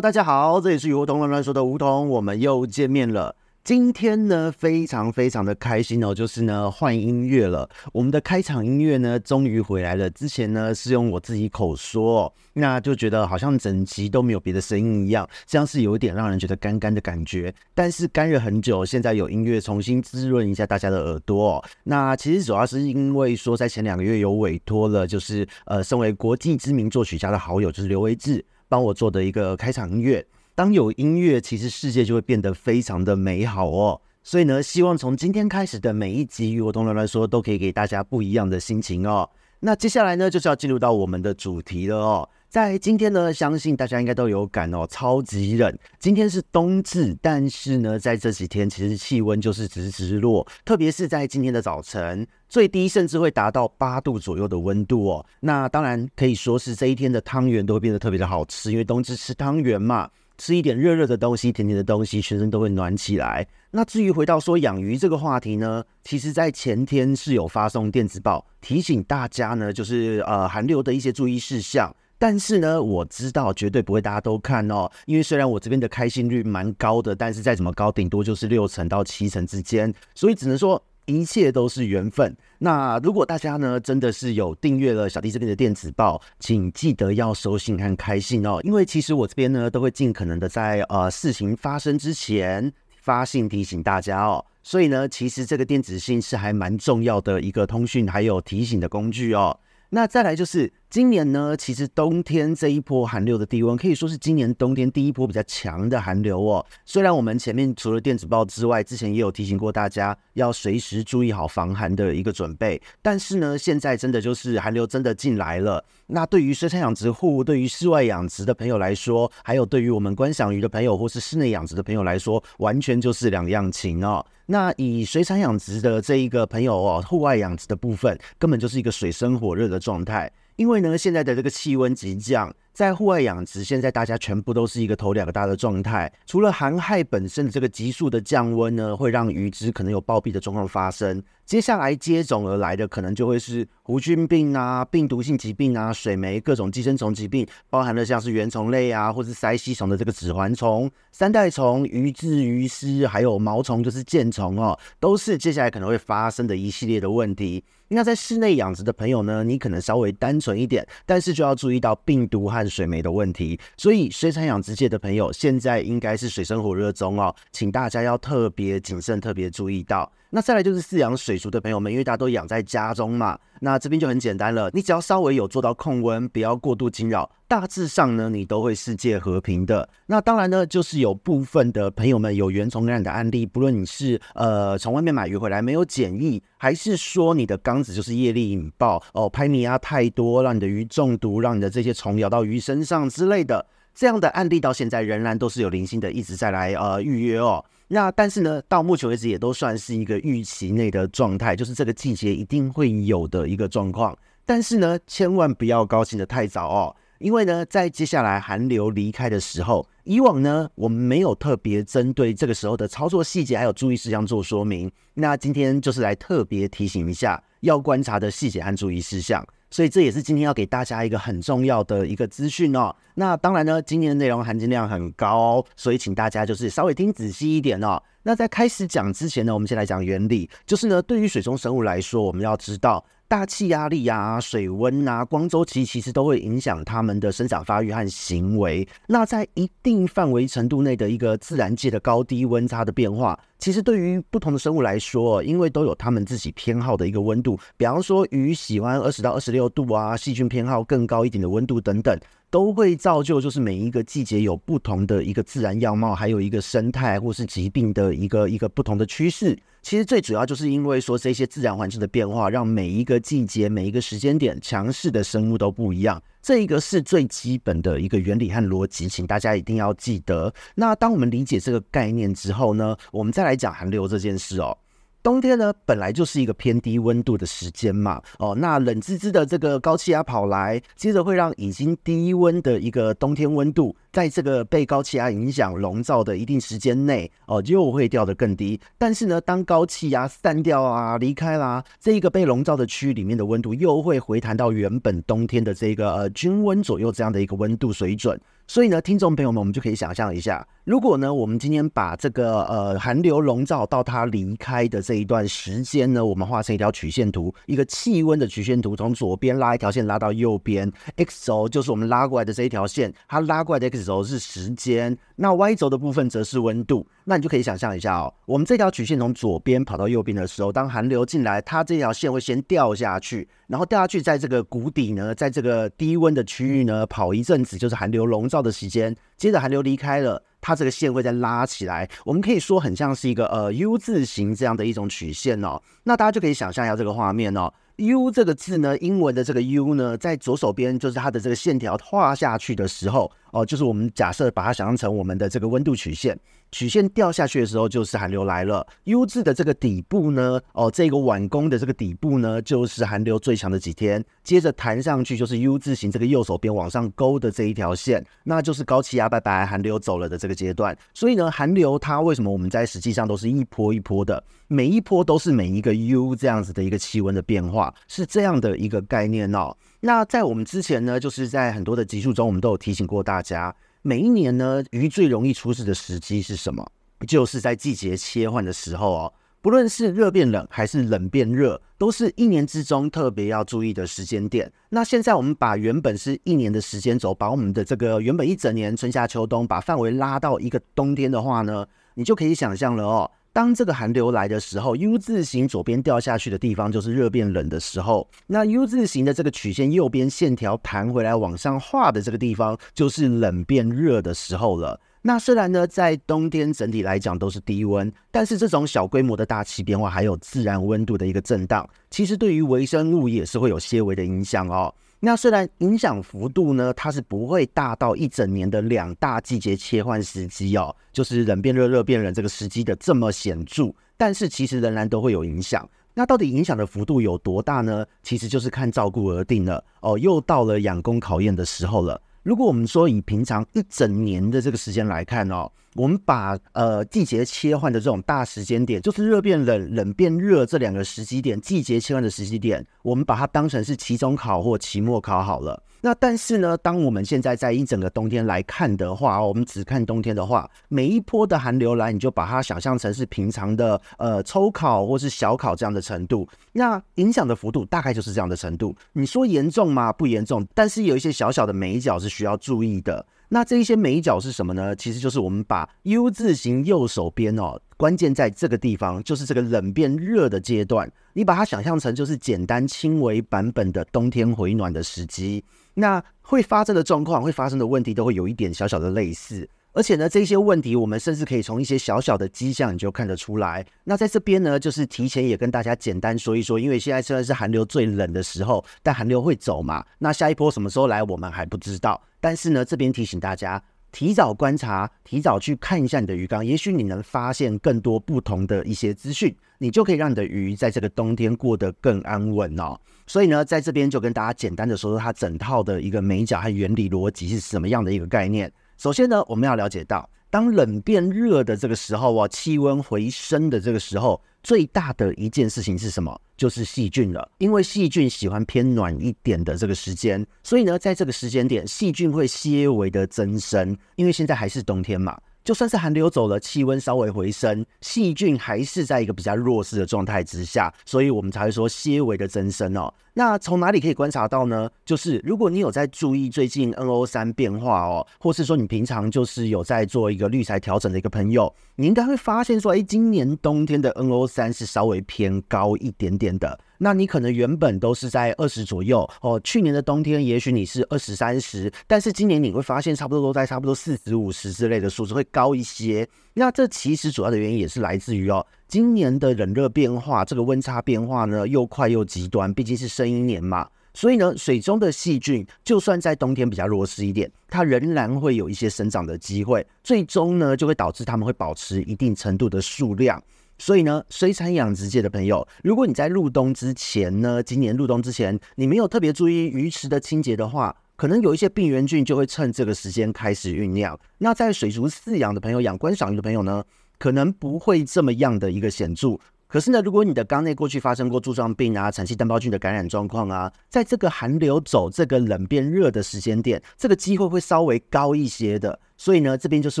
大家好，这里是梧桐乱乱说的梧桐，我们又见面了。今天呢，非常非常的开心哦，就是呢换音乐了。我们的开场音乐呢，终于回来了。之前呢是用我自己口说，那就觉得好像整集都没有别的声音一样，像是有点让人觉得干干的感觉。但是干了很久，现在有音乐重新滋润一下大家的耳朵。那其实主要是因为说，在前两个月有委托了，就是呃，身为国际知名作曲家的好友，就是刘维志，帮我做的一个开场音乐。当有音乐，其实世界就会变得非常的美好哦。所以呢，希望从今天开始的每一集与我同乱乱说，都可以给大家不一样的心情哦。那接下来呢，就是要进入到我们的主题了哦。在今天呢，相信大家应该都有感哦，超级冷。今天是冬至，但是呢，在这几天其实气温就是直直落，特别是在今天的早晨，最低甚至会达到八度左右的温度哦。那当然可以说是这一天的汤圆都会变得特别的好吃，因为冬至吃汤圆嘛。吃一点热热的东西，甜甜的东西，全身都会暖起来。那至于回到说养鱼这个话题呢，其实在前天是有发送电子报提醒大家呢，就是呃寒流的一些注意事项。但是呢，我知道绝对不会大家都看哦，因为虽然我这边的开信率蛮高的，但是再怎么高，顶多就是六成到七成之间，所以只能说。一切都是缘分。那如果大家呢，真的是有订阅了小弟这边的电子报，请记得要收信和开信哦。因为其实我这边呢，都会尽可能的在呃事情发生之前发信提醒大家哦。所以呢，其实这个电子信是还蛮重要的一个通讯还有提醒的工具哦。那再来就是。今年呢，其实冬天这一波寒流的低温可以说是今年冬天第一波比较强的寒流哦。虽然我们前面除了电子报之外，之前也有提醒过大家要随时注意好防寒的一个准备，但是呢，现在真的就是寒流真的进来了。那对于水产养殖户、对于室外养殖的朋友来说，还有对于我们观赏鱼的朋友或是室内养殖的朋友来说，完全就是两样情哦。那以水产养殖的这一个朋友哦，户外养殖的部分，根本就是一个水深火热的状态。因为呢，现在的这个气温急降。在户外养殖，现在大家全部都是一个头两个大的状态。除了寒害本身的这个急速的降温呢，会让鱼只可能有暴毙的状况发生。接下来接踵而来的，可能就会是弧菌病啊、病毒性疾病啊、水霉各种寄生虫疾病，包含了像是原虫类啊，或是鳃吸虫的这个指环虫、三代虫、鱼蛀、鱼丝，还有毛虫就是箭虫哦，都是接下来可能会发生的一系列的问题。那在室内养殖的朋友呢，你可能稍微单纯一点，但是就要注意到病毒和水霉的问题，所以水产养殖界的朋友现在应该是水深火热中哦，请大家要特别谨慎，特别注意到。那再来就是饲养水族的朋友们，因为大家都养在家中嘛，那这边就很简单了，你只要稍微有做到控温，不要过度惊扰，大致上呢，你都会世界和平的。那当然呢，就是有部分的朋友们有原虫感染的案例，不论你是呃从外面买鱼回来没有检疫，还是说你的缸子就是业力引爆哦，拍米压太多，让你的鱼中毒，让你的这些虫咬到鱼身上之类的，这样的案例到现在仍然都是有零星的一直在来呃预约哦。那但是呢，到目前为止也都算是一个预期内的状态，就是这个季节一定会有的一个状况。但是呢，千万不要高兴的太早哦，因为呢，在接下来寒流离开的时候，以往呢，我们没有特别针对这个时候的操作细节还有注意事项做说明。那今天就是来特别提醒一下要观察的细节和注意事项。所以这也是今天要给大家一个很重要的一个资讯哦。那当然呢，今天的内容含金量很高哦，所以请大家就是稍微听仔细一点哦。那在开始讲之前呢，我们先来讲原理，就是呢，对于水中生物来说，我们要知道。大气压力啊、水温啊、光周期，其实都会影响它们的生长发育和行为。那在一定范围程度内的一个自然界的高低温差的变化，其实对于不同的生物来说，因为都有它们自己偏好的一个温度。比方说，鱼喜欢二十到二十六度啊，细菌偏好更高一点的温度等等，都会造就就是每一个季节有不同的一个自然样貌，还有一个生态或是疾病的一个一个不同的趋势。其实最主要就是因为说这些自然环境的变化，让每一个季节、每一个时间点强势的生物都不一样。这一个是最基本的一个原理和逻辑，请大家一定要记得。那当我们理解这个概念之后呢，我们再来讲寒流这件事哦。冬天呢，本来就是一个偏低温度的时间嘛，哦，那冷滋滋的这个高气压跑来，接着会让已经低温的一个冬天温度，在这个被高气压影响笼罩的一定时间内，哦，又会掉得更低。但是呢，当高气压散掉啊，离开啦，这一个被笼罩的区域里面的温度又会回弹到原本冬天的这个呃均温左右这样的一个温度水准。所以呢，听众朋友们，我们就可以想象一下，如果呢，我们今天把这个呃寒流笼罩到它离开的这一段时间呢，我们画成一条曲线图，一个气温的曲线图，从左边拉一条线拉到右边，x 轴就是我们拉过来的这一条线，它拉过来的 x 轴是时间，那 y 轴的部分则是温度。那你就可以想象一下哦，我们这条曲线从左边跑到右边的时候，当寒流进来，它这条线会先掉下去，然后掉下去，在这个谷底呢，在这个低温的区域呢，跑一阵子，就是寒流笼罩。的时间，接着寒流离开了，它这个线会再拉起来。我们可以说很像是一个呃 U 字形这样的一种曲线哦。那大家就可以想象一下这个画面哦。U 这个字呢，英文的这个 U 呢，在左手边就是它的这个线条画下去的时候哦，就是我们假设把它想象成我们的这个温度曲线。曲线掉下去的时候，就是寒流来了。U 字的这个底部呢，哦，这个碗弓的这个底部呢，就是寒流最强的几天。接着弹上去就是 U 字形，这个右手边往上勾的这一条线，那就是高气压拜拜，寒流走了的这个阶段。所以呢，寒流它为什么我们在实际上都是一波一波的，每一波都是每一个 U 这样子的一个气温的变化，是这样的一个概念哦。那在我们之前呢，就是在很多的集数中，我们都有提醒过大家。每一年呢，鱼最容易出事的时机是什么？就是在季节切换的时候哦。不论是热变冷还是冷变热，都是一年之中特别要注意的时间点。那现在我们把原本是一年的时间轴，把我们的这个原本一整年春夏秋冬，把范围拉到一个冬天的话呢，你就可以想象了哦。当这个寒流来的时候，U 字形左边掉下去的地方就是热变冷的时候，那 U 字形的这个曲线右边线条弹回来往上画的这个地方就是冷变热的时候了。那虽然呢，在冬天整体来讲都是低温，但是这种小规模的大气变化还有自然温度的一个震荡，其实对于微生物也是会有些微的影响哦。那虽然影响幅度呢，它是不会大到一整年的两大季节切换时机哦，就是冷变热、热变冷这个时机的这么显著，但是其实仍然都会有影响。那到底影响的幅度有多大呢？其实就是看照顾而定了哦。又到了养工考验的时候了。如果我们说以平常一整年的这个时间来看哦，我们把呃季节切换的这种大时间点，就是热变冷、冷变热这两个时机点，季节切换的时机点，我们把它当成是期中考或期末考好了。那但是呢，当我们现在在一整个冬天来看的话，我们只看冬天的话，每一波的寒流来，你就把它想象成是平常的呃抽考或是小考这样的程度，那影响的幅度大概就是这样的程度。你说严重吗？不严重，但是有一些小小的眉角是需要注意的。那这一些美角是什么呢？其实就是我们把 U 字形右手边哦，关键在这个地方，就是这个冷变热的阶段，你把它想象成就是简单轻微版本的冬天回暖的时机。那会发生的状况，会发生的问题，都会有一点小小的类似。而且呢，这些问题我们甚至可以从一些小小的迹象你就看得出来。那在这边呢，就是提前也跟大家简单说一说，因为现在虽然是寒流最冷的时候，但寒流会走嘛。那下一波什么时候来，我们还不知道。但是呢，这边提醒大家，提早观察，提早去看一下你的鱼缸，也许你能发现更多不同的一些资讯，你就可以让你的鱼在这个冬天过得更安稳哦。所以呢，在这边就跟大家简单的说说它整套的一个美角和原理逻辑是什么样的一个概念。首先呢，我们要了解到，当冷变热的这个时候啊，气温回升的这个时候，最大的一件事情是什么？就是细菌了。因为细菌喜欢偏暖一点的这个时间，所以呢，在这个时间点，细菌会些微的增生。因为现在还是冬天嘛。就算是寒流走了，气温稍微回升，细菌还是在一个比较弱势的状态之下，所以我们才会说些微的增生哦。那从哪里可以观察到呢？就是如果你有在注意最近 NO 三变化哦，或是说你平常就是有在做一个滤材调整的一个朋友，你应该会发现说，哎，今年冬天的 NO 三是稍微偏高一点点的。那你可能原本都是在二十左右哦，去年的冬天也许你是二十三十，但是今年你会发现差不多都在差不多四十五十之类的数字会高一些。那这其实主要的原因也是来自于哦，今年的冷热变化，这个温差变化呢又快又极端，毕竟是生一年嘛，所以呢，水中的细菌就算在冬天比较弱势一点，它仍然会有一些生长的机会，最终呢就会导致它们会保持一定程度的数量。所以呢，水产养殖界的朋友，如果你在入冬之前呢，今年入冬之前，你没有特别注意鱼池的清洁的话，可能有一些病原菌就会趁这个时间开始酝酿。那在水族饲养的朋友，养观赏鱼的朋友呢，可能不会这么样的一个显著。可是呢，如果你的缸内过去发生过柱状病啊、产气单胞菌的感染状况啊，在这个寒流走这个冷变热的时间点，这个机会会稍微高一些的。所以呢，这边就是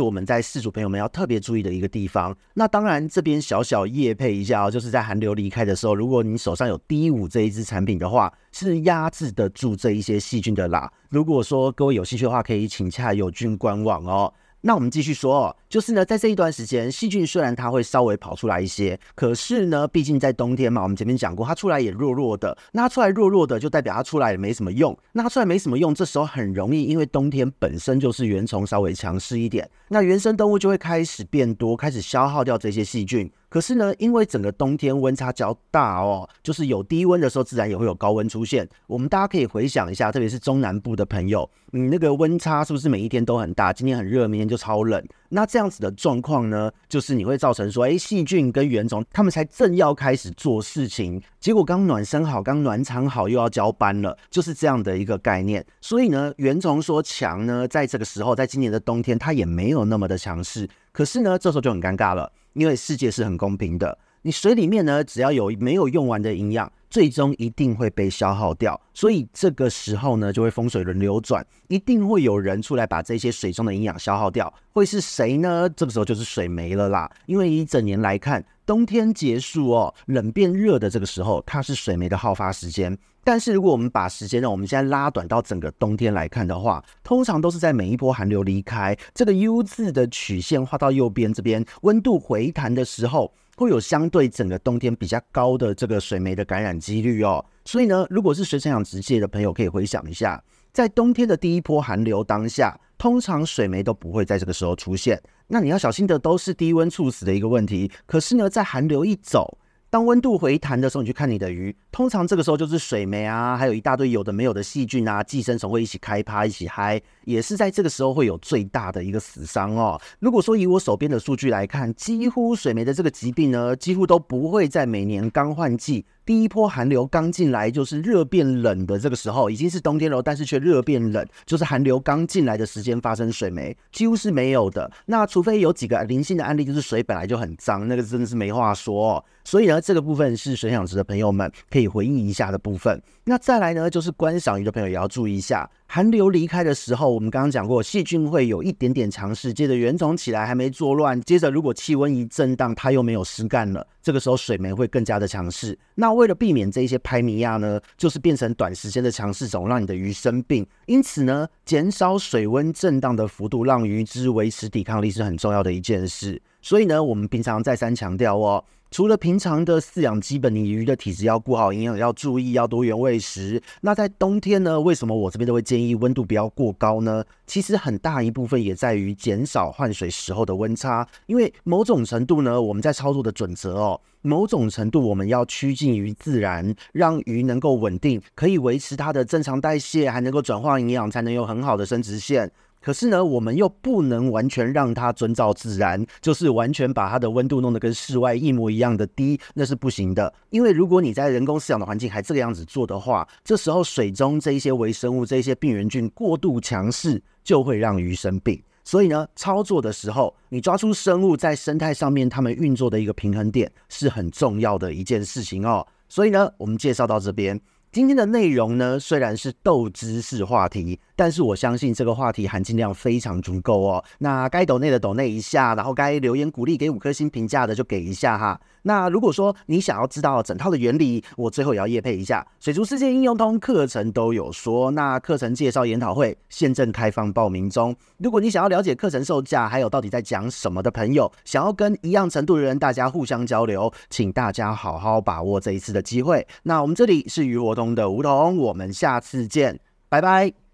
我们在饲主朋友们要特别注意的一个地方。那当然，这边小小业配一下哦，就是在寒流离开的时候，如果你手上有 D5 这一支产品的话，是压制得住这一些细菌的啦。如果说各位有兴趣的话，可以请洽友菌官网哦。那我们继续说哦，就是呢，在这一段时间，细菌虽然它会稍微跑出来一些，可是呢，毕竟在冬天嘛，我们前面讲过，它出来也弱弱的。那它出来弱弱的，就代表它出来也没什么用。那它出来没什么用，这时候很容易，因为冬天本身就是原虫稍微强势一点，那原生动物就会开始变多，开始消耗掉这些细菌。可是呢，因为整个冬天温差较大哦，就是有低温的时候，自然也会有高温出现。我们大家可以回想一下，特别是中南部的朋友，你那个温差是不是每一天都很大？今天很热，明天就超冷。那这样子的状况呢，就是你会造成说，哎，细菌跟原虫他们才正要开始做事情，结果刚暖身好，刚暖场好，又要交班了，就是这样的一个概念。所以呢，原虫说强呢，在这个时候，在今年的冬天，它也没有那么的强势。可是呢，这时候就很尴尬了。因为世界是很公平的，你水里面呢，只要有没有用完的营养，最终一定会被消耗掉。所以这个时候呢，就会风水轮流转，一定会有人出来把这些水中的营养消耗掉。会是谁呢？这个时候就是水没了啦。因为一整年来看，冬天结束哦，冷变热的这个时候，它是水没的耗发时间。但是如果我们把时间呢，我们现在拉短到整个冬天来看的话，通常都是在每一波寒流离开，这个 U 字的曲线画到右边这边，温度回弹的时候，会有相对整个冬天比较高的这个水霉的感染几率哦。所以呢，如果是水产养殖界的朋友，可以回想一下，在冬天的第一波寒流当下，通常水霉都不会在这个时候出现。那你要小心的都是低温猝死的一个问题。可是呢，在寒流一走，当温度回弹的时候，你去看你的鱼，通常这个时候就是水霉啊，还有一大堆有的没有的细菌啊，寄生虫会一起开趴，一起嗨，也是在这个时候会有最大的一个死伤哦。如果说以我手边的数据来看，几乎水霉的这个疾病呢，几乎都不会在每年刚换季。第一波寒流刚进来，就是热变冷的这个时候，已经是冬天了，但是却热变冷，就是寒流刚进来的时间发生水霉，几乎是没有的。那除非有几个零星的案例，就是水本来就很脏，那个真的是没话说。所以呢，这个部分是水养殖的朋友们可以回忆一下的部分。那再来呢，就是观赏鱼的朋友也要注意一下。寒流离开的时候，我们刚刚讲过，细菌会有一点点强势，接着原虫起来还没作乱，接着如果气温一震荡，它又没有湿干了，这个时候水霉会更加的强势。那为了避免这一些拍米亚呢，就是变成短时间的强势种，让你的鱼生病。因此呢，减少水温震荡的幅度，让鱼只维持抵抗力是很重要的一件事。所以呢，我们平常再三强调哦。除了平常的饲养基本，你鱼的体质要顾好，营养要注意，要多元喂食。那在冬天呢？为什么我这边都会建议温度不要过高呢？其实很大一部分也在于减少换水时候的温差，因为某种程度呢，我们在操作的准则哦，某种程度我们要趋近于自然，让鱼能够稳定，可以维持它的正常代谢，还能够转化营养，才能有很好的生殖腺。可是呢，我们又不能完全让它遵照自然，就是完全把它的温度弄得跟室外一模一样的低，那是不行的。因为如果你在人工饲养的环境还这个样子做的话，这时候水中这一些微生物、这一些病原菌过度强势，就会让鱼生病。所以呢，操作的时候，你抓出生物在生态上面它们运作的一个平衡点，是很重要的一件事情哦。所以呢，我们介绍到这边。今天的内容呢，虽然是豆知识话题，但是我相信这个话题含金量非常足够哦。那该抖内的抖内一下，然后该留言鼓励给五颗星评价的就给一下哈。那如果说你想要知道整套的原理，我最后也要业配一下水族世界应用通课程都有说，那课程介绍研讨会现正开放报名中。如果你想要了解课程售价，还有到底在讲什么的朋友，想要跟一样程度的人大家互相交流，请大家好好把握这一次的机会。那我们这里是鱼活通的梧桐，我们下次见，拜拜。